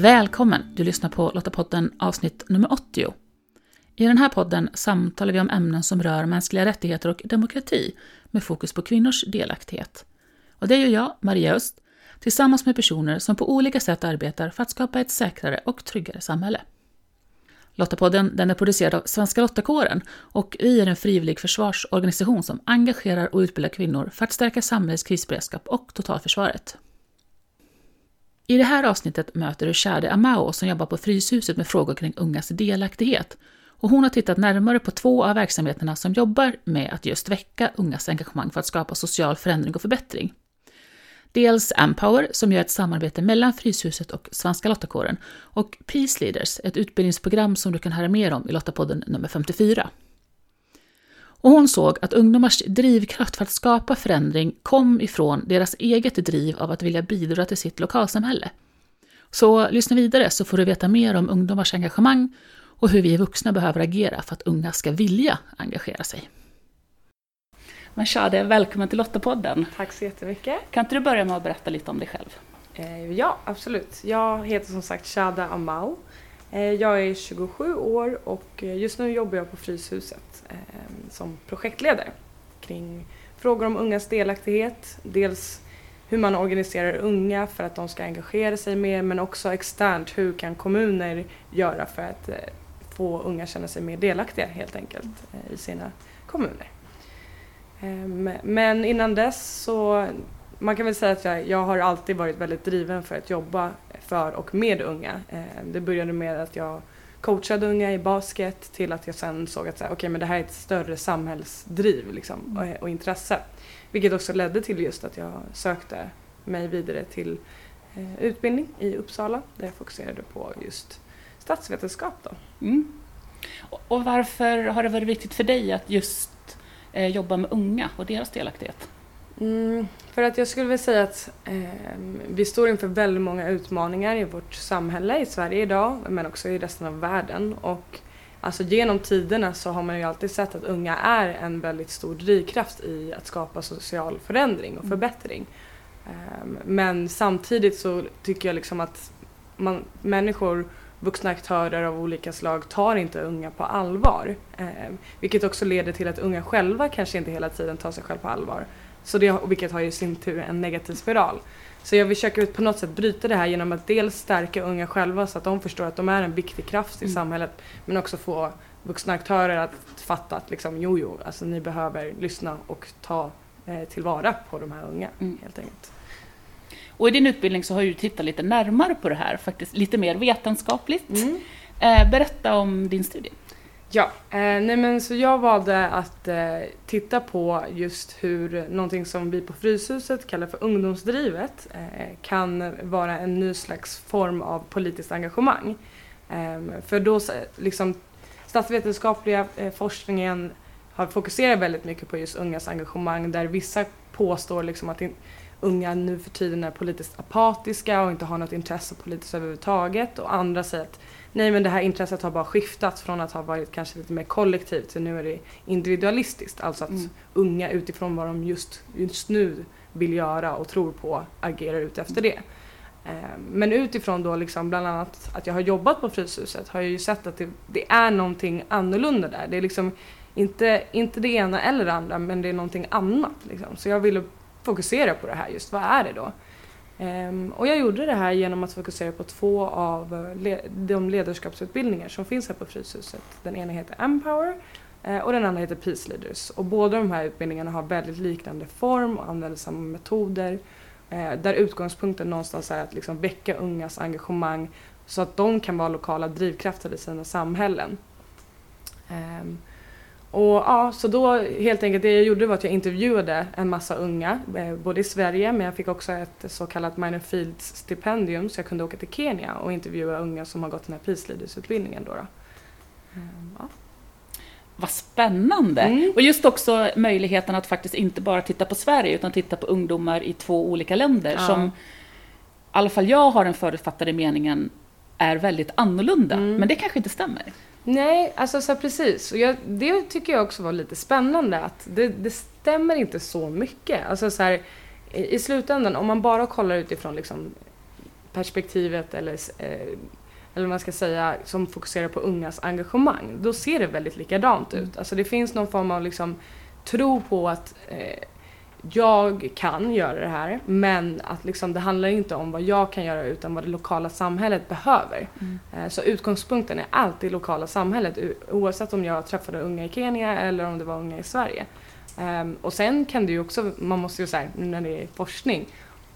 Välkommen! Du lyssnar på Lottapodden avsnitt nummer 80. I den här podden samtalar vi om ämnen som rör mänskliga rättigheter och demokrati med fokus på kvinnors delaktighet. Och det gör jag, Maria Öst, tillsammans med personer som på olika sätt arbetar för att skapa ett säkrare och tryggare samhälle. Lottapodden den är producerad av Svenska Lottakåren och vi är en frivillig försvarsorganisation som engagerar och utbildar kvinnor för att stärka samhällets krisberedskap och totalförsvaret. I det här avsnittet möter du Shade Amao som jobbar på Fryshuset med frågor kring ungas delaktighet. Och hon har tittat närmare på två av verksamheterna som jobbar med att just väcka ungas engagemang för att skapa social förändring och förbättring. Dels Ampower som gör ett samarbete mellan Fryshuset och Svenska Lottakåren och Peace Leaders, ett utbildningsprogram som du kan höra mer om i Lottapodden nummer 54. Och hon såg att ungdomars drivkraft för att skapa förändring kom ifrån deras eget driv av att vilja bidra till sitt lokalsamhälle. Så lyssna vidare så får du veta mer om ungdomars engagemang och hur vi vuxna behöver agera för att unga ska vilja engagera sig. Men Shade, välkommen till Lottapodden. Tack så jättemycket. Kan inte du börja med att berätta lite om dig själv? Eh, ja, absolut. Jag heter som sagt Shada Amal. Eh, jag är 27 år och eh, just nu jobbar jag på Fryshuset ehm, som projektledare kring frågor om ungas delaktighet. Dels hur man organiserar unga för att de ska engagera sig mer men också externt hur kan kommuner göra för att eh, få unga känna sig mer delaktiga helt enkelt i sina kommuner. Ehm, men innan dess så, man kan väl säga att jag, jag har alltid varit väldigt driven för att jobba för och med unga. Ehm, det började med att jag coachade unga i basket till att jag sen såg att okej okay, men det här är ett större samhällsdriv liksom, och, och, intresse. Vilket också ledde till just att jag sökte mig vidare till eh, utbildning i Uppsala där jag fokuserade på just statsvetenskap. Då. Mm. Och varför har det varit viktigt för dig att just eh, jobba med unga och deras delaktighet? Mm, för att jag skulle vilja säga att eh, vi står inför väldigt många utmaningar i vårt samhälle i Sverige idag men också i resten av världen. Och alltså genom tiderna så har man ju alltid sett att unga är en väldigt stor drivkraft i att skapa social förändring och mm. förbättring. Eh, men samtidigt så tycker jag liksom att man, människor vuxna aktörer av olika slag tar inte unga på allvar. Eh, vilket också leder till att unga själva kanske inte hela tiden tar sig själv på allvar. Så det, vilket har i sin tur en negativ spiral. Så jag försöker på något sätt bryta det här genom att dels stärka unga själva så att de förstår att de är en viktig kraft i mm. samhället men också få vuxna aktörer att fatta att liksom, jo, jo, alltså ni behöver lyssna och ta eh, tillvara på de här unga mm. helt enkelt. Och i din utbildning så har du tittat lite närmare på det här, faktiskt lite mer vetenskapligt. Mm. Eh, berätta om din studie. Ja, eh, nej men så jag valde att eh, titta på just hur någonting som vi på Fryshuset kallar för ungdomsdrivet eh, kan vara en ny slags form av politiskt engagemang. Ehm, för då liksom statsvetenskapliga eh, forskningen har fokuserat väldigt mycket på just ungas engagemang där vissa påstår liksom att unga nu för tiden är politiskt apatiska och inte har något intresse politiskt överhuvudtaget och andra säger att nej men det här intresset har bara skiftat från att ha varit kanske lite mer kollektivt till nu är det individualistiskt. Alltså att mm. unga utifrån vad de just, just nu vill göra och tror på agerar ut efter det. Ehm, men utifrån då liksom bland annat att jag har jobbat på Fryshuset har jag ju sett att det, det, är någonting annorlunda där. Det är liksom inte, inte det ena eller det andra men det är någonting annat. Liksom. Så jag ville fokusera på det här just. Vad är det då? Um, och jag gjorde det här genom att fokusera på två av eh, le de ledarskapsutbildningar som finns här på Fryshuset. Den ena heter Empower uh, och den andra heter Peace Leaders. Och båda de här utbildningarna har väldigt liknande form och använder samma metoder. Uh, där utgångspunkten någonstans är att liksom väcka ungas engagemang så att de kan vara lokala drivkrafter i sina samhällen. Ehm, och ja, så då helt enkelt det jag gjorde var att jag intervjuade en massa unga, eh, både i Sverige men jag fick också ett så kallat minor fields stipendium så jag kunde åka till Kenya och intervjua unga som har gått den här Peace Leaders-utbildningen. Då, då. Ehm, ja. Vad spännande! Mm. Och just också möjligheten att faktiskt inte bara titta på Sverige utan titta på ungdomar i två olika länder ja. som i alla fall jag har den förutfattade meningen är väldigt annorlunda. Mm. Men det kanske inte stämmer? Nej, alltså så precis. Och jag, det tycker jag också var lite spännande att det, det stämmer inte så mycket. Alltså så här, i, i slutändan, om man bara kollar utifrån liksom perspektivet eller, eh, eller man ska säga, som fokuserar på ungas engagemang, då ser det väldigt likadant ut. Alltså det finns någon form av liksom tro på att eh, jag kan göra det här men att liksom, det handlar inte om vad jag kan göra utan vad det lokala samhället behöver. Mm. Eh, så utgångspunkten är alltid lokala samhället oavsett om jag träffade unga i Kenya eller om det var unga i Sverige. Um, och sen kan det ju också, man måste ju säga när det är forskning,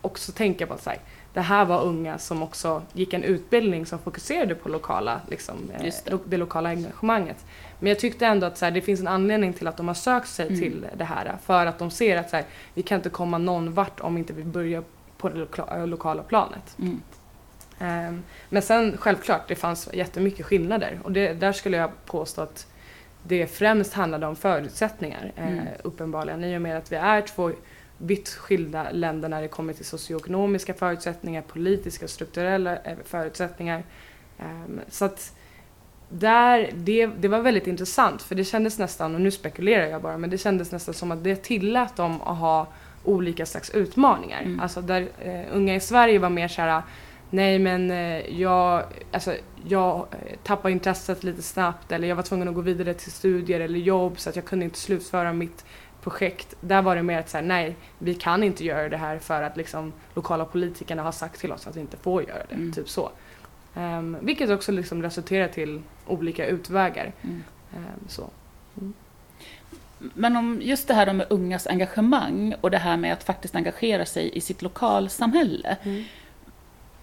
också tänka på att så här, det här var unga som också gick en utbildning som fokuserade på lokala, liksom, eh, det. det. lokala engagemanget. Men jag tyckte ändå att så här, det finns en anledning till att de har sökt sig mm. till det här. För att de ser att så här, vi kan inte komma någon vart om inte vi börjar på det loka eh, lokala planet. Mm. Um, men sen självklart, det fanns jättemycket skillnader. Och det, där skulle jag påstå att det främst handlade om förutsättningar. Eh, mm. Eh, uppenbarligen. I och med att vi är två vitt skilda länder när det kommer till socioekonomiska förutsättningar, politiska och strukturella eh, förutsättningar. Um, så att där, det, det var väldigt intressant för det kändes nästan, och nu spekulerar jag bara, men det kändes nästan som att det tillät dem att ha olika slags utmaningar. Mm. Alltså där uh, unga i Sverige var mer såhär Nej men uh, jag, alltså, jag tappade intresset lite snabbt eller jag var tvungen att gå vidare till studier eller jobb så att jag kunde inte slutföra mitt projekt. Där var det mer att säga nej, vi kan inte göra det här för att liksom lokala politikerna har sagt till oss att vi inte får göra det. Mm. Typ så. Um, vilket också liksom resulterar till olika utvägar. Mm. Um, så. Mm. Men om just det här med ungas engagemang och det här med att faktiskt engagera sig i sitt lokalsamhälle. Mm.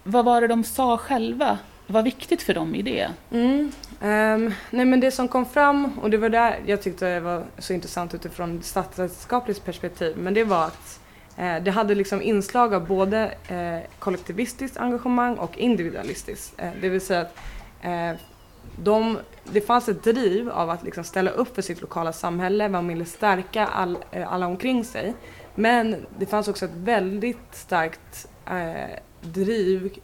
Vad var det de sa själva var viktigt för dem i det? Mm. Um, nej men det som kom fram, och det var där jag tyckte det var så intressant utifrån statsvetenskapligt perspektiv, men det var att eh, det hade liksom inslag av både eh, kollektivistiskt engagemang och individualistiskt. Eh, det vill säga att eh, de, det fanns ett driv av att liksom ställa upp för sitt lokala samhälle, man ville stärka all, eh, alla omkring sig. Men det fanns också ett väldigt starkt eh, driv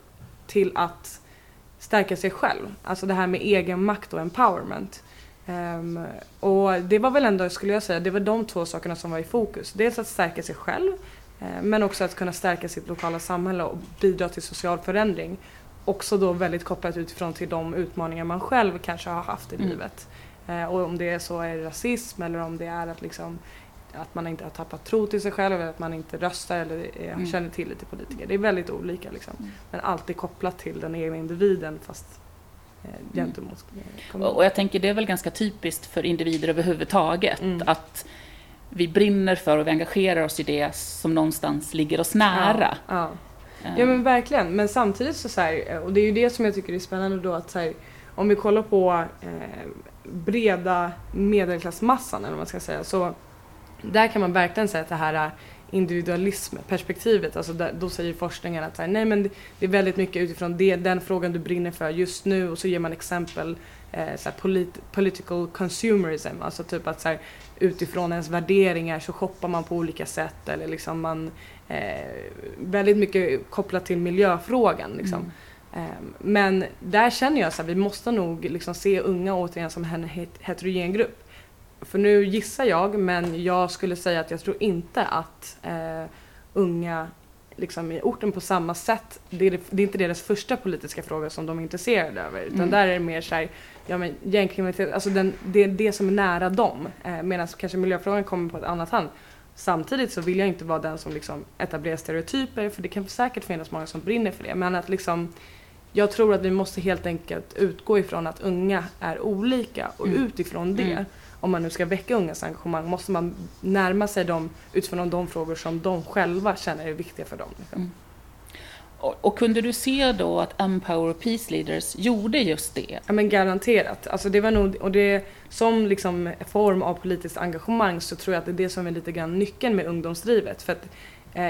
till att stärka sig själv. Alltså det här med egen makt och empowerment. Um, och det var väl ändå, skulle jag säga, det var de två sakerna som var i fokus. Dels att stärka sig själv, uh, men också att kunna stärka sitt lokala samhälle och bidra till social förändring. Också då väldigt kopplat utifrån till de utmaningar man själv kanske har haft i mm. livet. Uh, och om det är så är det rasism eller om det är att liksom att man inte har tappat tro till sig själv eller att man inte röstar eller mm. känner till lite politiker. Det är väldigt olika liksom. Mm. Men alltid kopplat till den egna individen fast eh, mm. gentemot mm. Och jag tänker det är väl ganska typiskt för individer överhuvudtaget mm. att vi brinner för och vi engagerar oss i det som någonstans ligger oss nära. Ja, ja. ja men verkligen. Men samtidigt så, så här, och det är ju det som jag tycker är spännande då att så här, om vi kollar på eh, breda medelklassmassan eller vad man ska säga så där kan man verkligen säga att det här individualismperspektivet, alltså där, då säger forskningen att här, nej men det, det, är väldigt mycket utifrån det, den frågan du brinner för just nu och så ger man exempel eh, så polit, political consumerism, alltså typ att så här, utifrån ens värderingar så shoppar man på olika sätt eller liksom man eh, väldigt mycket kopplat till miljöfrågan liksom. Mm. Um, men där känner jag att vi måste nog liksom se unga återigen som en heterogen grupp för nu gissar jag, men jag skulle säga att jag tror inte att eh, unga liksom, i orten på samma sätt, det är, det är, inte deras första politiska fråga som de är intresserade över. Utan mm. där är det mer såhär, ja men gängkriminalitet, alltså den, det är det som är nära dem. Eh, Medan kanske miljöfrågan kommer på ett annat hand. Samtidigt så vill jag inte vara den som liksom etablerar stereotyper, för det kan säkert finnas många som brinner för det. Men att liksom, jag tror att vi måste helt enkelt utgå ifrån att unga är olika och mm. utifrån det mm om man nu ska väcka ungas engagemang måste man närma sig dem utifrån de frågor som de själva känner är viktiga för dem. Liksom. Mm. Och, och, kunde du se då att Empower Peace Leaders gjorde just det? Ja men garanterat. Alltså det var nog, och det, som liksom form av politiskt engagemang så tror jag att det är det som är lite grann nyckeln med ungdomsdrivet. För att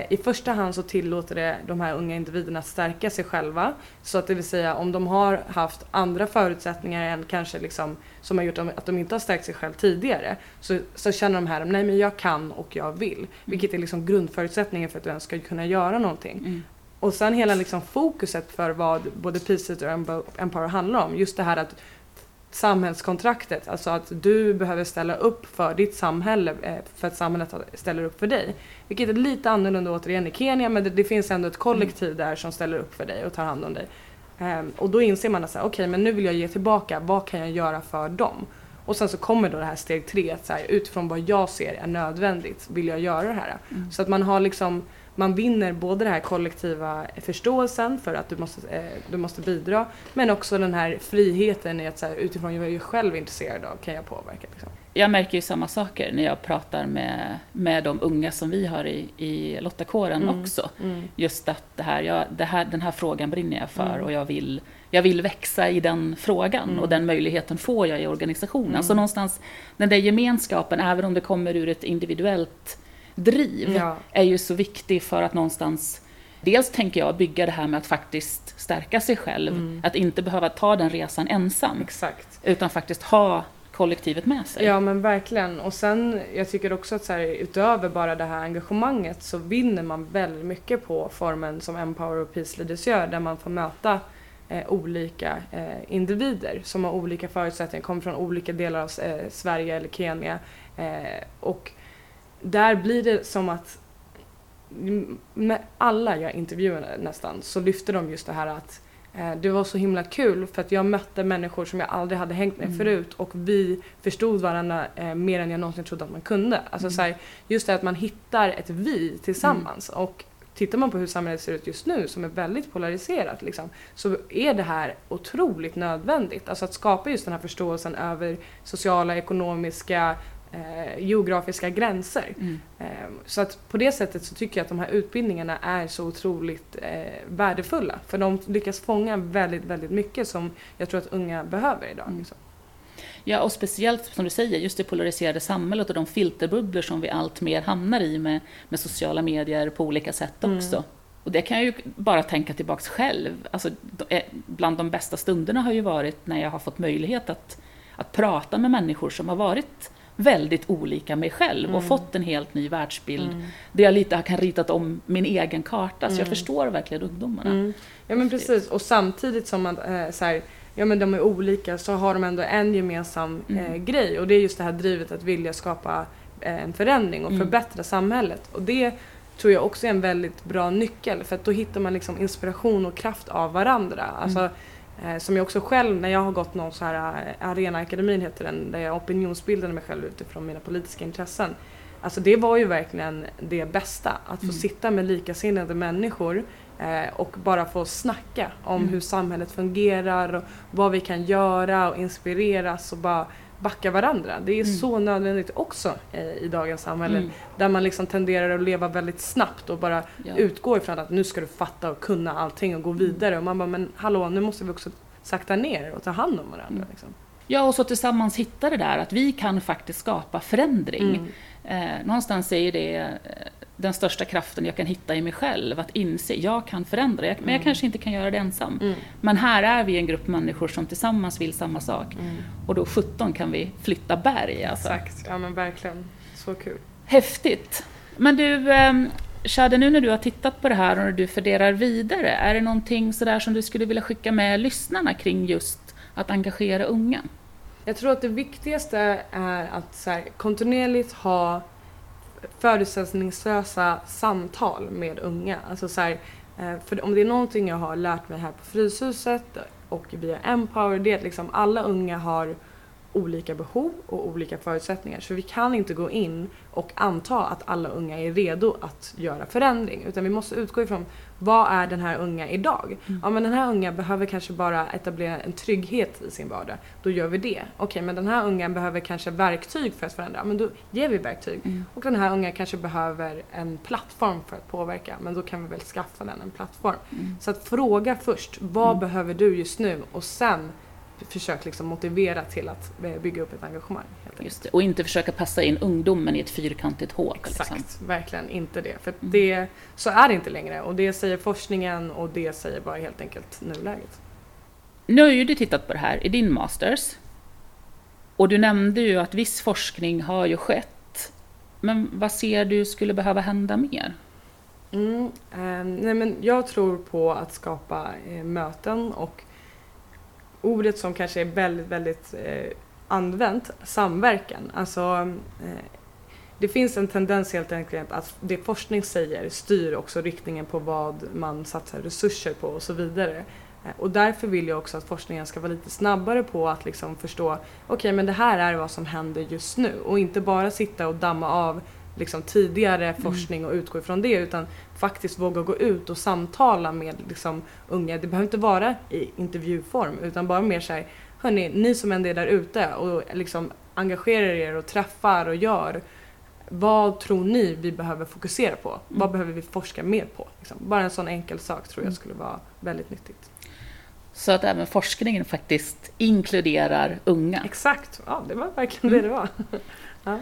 I första hand så tillåter det de här unga individerna att stärka sig själva. Så att det vill säga om de har haft andra förutsättningar än kanske liksom, som har gjort att de inte har stärkt sig själv tidigare. Så, så känner de här, nej men jag kan och jag vill. Mm. Vilket är liksom grundförutsättningen för att du ens ska kunna göra någonting. Mm. Och sen hela liksom fokuset för vad både Peace och Empower handlar om. Just det här att samhällskontraktet, alltså att du behöver ställa upp för ditt samhälle eh, för att samhället ställer upp för dig. Vilket är lite annorlunda återigen i Kenya men det, det finns ändå ett kollektiv där som ställer upp för dig och tar hand om dig. Um, och då inser man att okej okay, men nu vill jag ge tillbaka, vad kan jag göra för dem? Och sen så kommer då det här steg tre, att så här, utifrån vad jag ser är nödvändigt vill jag göra det här. Mm. Så att man har liksom man vinner både den här kollektiva förståelsen för att du måste, eh, du måste bidra men också den här friheten i att så här, utifrån vad jag själv är intresserad av kan jag påverka. Liksom. Jag märker ju samma saker när jag pratar med, med de unga som vi har i, i Lottakåren mm. också. Mm. Just att det här, jag, det här, den här frågan brinner jag för mm. och jag vill, jag vill växa i den frågan och mm. den möjligheten får jag i organisationen. Mm. Så någonstans den där gemenskapen, även om det kommer ur ett individuellt driv ja. är ju så viktig för att någonstans Dels tänker jag bygga det här med att faktiskt stärka sig själv, mm. att inte behöva ta den resan ensam. Exakt. Utan faktiskt ha kollektivet med sig. Ja men verkligen. Och sen, jag tycker också att så här, utöver bara det här engagemanget så vinner man väldigt mycket på formen som Empower och Peace Leaders gör, där man får möta eh, olika eh, individer som har olika förutsättningar, kommer från olika delar av eh, Sverige eller Kenya. Eh, och där blir det som att med alla jag intervjuade nästan så lyfte de just det här att eh, det var så himla kul för att jag mötte människor som jag aldrig hade hängt med mm. förut och vi förstod varandra eh, mer än jag någonsin trodde att man kunde. Alltså mm. så här, just det att man hittar ett vi tillsammans mm. och tittar man på hur samhället ser ut just nu som är väldigt polariserat liksom, så är det här otroligt nödvändigt. Alltså att skapa just den här förståelsen över sociala, ekonomiska, eh, geografiska gränser. Mm. Eh, så att på det sättet så tycker jag att de här utbildningarna är så otroligt eh, värdefulla. För de lyckas fånga väldigt, väldigt mycket som jag tror att unga behöver idag. Mm. Liksom. Ja, och speciellt som du säger, just det polariserade samhället och de filterbubblor som vi allt mer hamnar i med, med sociala medier på olika sätt mm. också. Mm. Och det kan jag ju bara tänka tillbaks själv. Alltså, eh, bland de bästa stunderna har ju varit när jag har fått möjlighet att, att prata med människor som har varit väldigt olika mig själv mm. och fått en helt ny världsbild. Mm. Där jag lite kan ritat om min egen karta, så jag mm. förstår verkligen ungdomarna. Mm. Ja men precis, och samtidigt som man äh, så här, ja men de är olika så har de ändå en gemensam äh, mm. grej och det är just det här drivet att vilja skapa äh, en förändring och mm. förbättra samhället. Och det tror jag också är en väldigt bra nyckel för att då hittar man liksom inspiration och kraft av varandra. Alltså, Eh, som jag också själv, när jag har gått någon så här eh, Arenaakademin heter den, där jag opinionsbildade mig själv utifrån mina politiska intressen. Alltså det var ju verkligen det bästa, att få mm. sitta med likasinnade människor eh, och bara få snacka om mm. hur samhället fungerar och vad vi kan göra och inspireras och bara backa varandra. Det är mm. så nödvändigt också eh, i dagens samhälle mm. där man liksom tenderar att leva väldigt snabbt och bara ja. utgå ifrån att nu ska du fatta och kunna allting och gå mm. vidare och man bara men hallå nu måste vi också sakta ner och ta hand om varandra. Mm. Liksom. Ja, och så tillsammans hitta det där att vi kan faktiskt skapa förändring. Mm. Eh, någonstans är det eh, den största kraften jag kan hitta i mig själv, att inse jag kan förändra, jag, men jag mm. kanske inte kan göra det ensam. Mm. Men här är vi en grupp människor som tillsammans vill samma sak. Mm. Och då 17 kan vi flytta berg. Alltså. Exakt, ja men verkligen. Så kul. Häftigt. Men du, eh, Shade, nu när du har tittat på det här och när du funderar vidare, är det någonting sådär som du skulle vilja skicka med lyssnarna kring just att engagera unga? Jag tror att det viktigaste är att så här, kontinuerligt ha förutsättningslösa samtal med unga. Alltså så här, eh, för om det är någonting jag har lärt mig här på Fryshuset och via Empower det är att liksom alla unga har olika behov och olika förutsättningar. Så vi kan inte gå in och anta att alla unga är redo att göra förändring. Utan vi måste utgå ifrån vad är den här unga idag? Mm. Ja men den här unga behöver kanske bara etablera en trygghet i sin vardag. Då gör vi det. Okej okay, men den här unga behöver kanske verktyg för att förändra. Men då ger vi verktyg. Mm. Och den här unga kanske behöver en plattform för att påverka. Men då kan vi väl skaffa den en plattform. Mm. Så att fråga först. Vad mm. behöver du just nu? Och sen försök liksom motivera till att eh, bygga upp ett engagemang. Just det. Och inte försöka passa in ungdomen i ett fyrkantigt hål. Exakt, liksom. verkligen inte det. För mm. det, så är det inte längre och det säger forskningen och det säger bara helt enkelt nuläget. Nu har ju du tittat på det här i din masters. Och du nämnde ju att viss forskning har ju skett. Men vad ser du skulle behöva hända mer? Mm, eh, nej men jag tror på att skapa eh, möten och ordet som kanske är väldigt, väldigt eh, använt, samverkan. Alltså, eh, det finns en tendens helt enkelt att det forskning säger styr också riktningen på vad man satsar resurser på och så vidare. Eh, och därför vill jag också att forskningen ska vara lite snabbare på att liksom förstå, okej okay, men det här är vad som händer just nu och inte bara sitta och damma av liksom tidigare mm. forskning och utgå ifrån det utan faktiskt våga gå ut och samtala med liksom unga. Det behöver inte vara i intervjuform utan bara mer såhär, hörni, ni som ändå är där ute och liksom engagerar er och träffar och gör. Vad tror ni vi behöver fokusera på? Mm. Vad behöver vi forska mer på? Liksom. Bara en sån enkel sak tror jag mm. skulle vara väldigt nyttigt. Så att även forskningen faktiskt inkluderar unga? Exakt, ja det var verkligen mm. det det var. ja.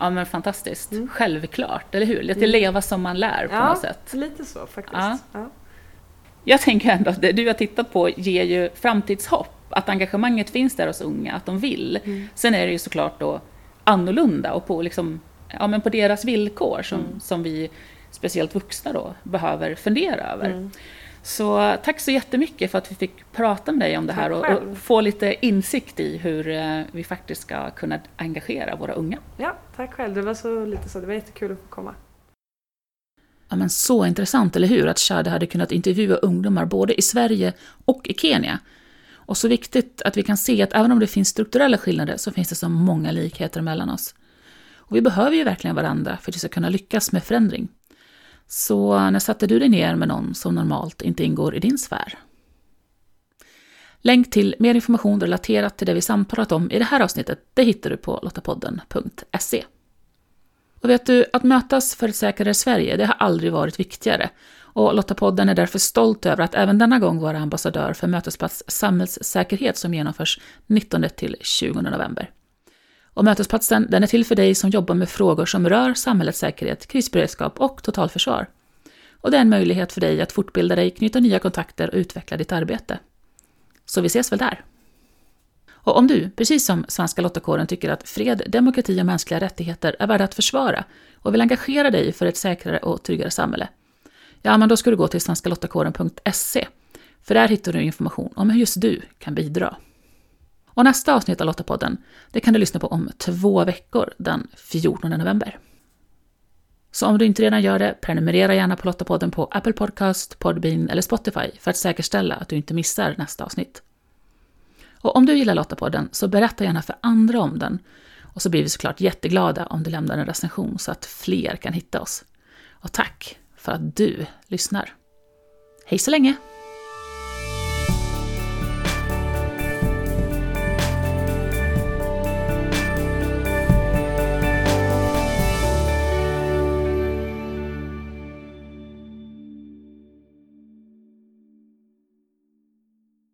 Ja men fantastiskt. Mm. Självklart, eller hur? Lite mm. leva som man lär på ja, något sätt. lite så faktiskt. Ja. Ja. Jag tänker ändå att det du har tittat på ger ju framtidshopp. Att engagemanget finns där hos unga, att de vill. Mm. Sen är det ju såklart då annorlunda och på, liksom, ja, men på deras villkor som, mm. som vi, speciellt vuxna då, behöver fundera över. Så tack så jättemycket för att vi fick prata med dig om det här och, och, få lite insikt i hur eh, vi faktiskt ska kunna engagera våra unga. Ja, tack själv. Det var så lite så. Det var jättekul att få komma. Ja, men så intressant, eller hur? Att Shadi hade kunnat intervjua ungdomar både i Sverige och i Kenya. Och så viktigt att vi kan se att även om det finns strukturella skillnader så finns det så många likheter mellan oss. Och vi behöver ju verkligen varandra för att vi ska kunna lyckas med förändring. Så när satte du dig ner med någon som normalt inte ingår i din sfär? Länk till mer information relaterat till det vi samtalat om i det här avsnittet, det hittar du på lottapodden.se. Och vet du, att mötas för ett säkrare Sverige, det har aldrig varit viktigare. Och Lottapodden är därför stolt över att även denna gång vara ambassadör för Mötesplats samhällssäkerhet som genomförs 19 till 20 november. Och Mötesplatsen den är till för dig som jobbar med frågor som rör samhällets säkerhet, krisberedskap och totalförsvar. Och det är en möjlighet för dig att fortbilda dig, knyta nya kontakter och utveckla ditt arbete. Så vi ses väl där! Och om du, precis som Svenska Lottakåren, tycker att fred, demokrati och mänskliga rättigheter är värda att försvara och vill engagera dig för ett säkrare och tryggare samhälle, ja, men då ska du gå till svenskalottakåren.se, för där hittar du information om hur just du kan bidra. Och nästa avsnitt av Lottapodden, det kan du lyssna på om två veckor, den 14 november. Så om du inte redan gör det, prenumerera gärna på Lottapodden på Apple Podcast, Podbean eller Spotify för att säkerställa att du inte missar nästa avsnitt. Och om du gillar Lottapodden så berätta gärna för andra om den. Och så blir vi såklart jätteglada om du lämnar en recension så att fler kan hitta oss. Och tack för att du lyssnar. Hej så länge!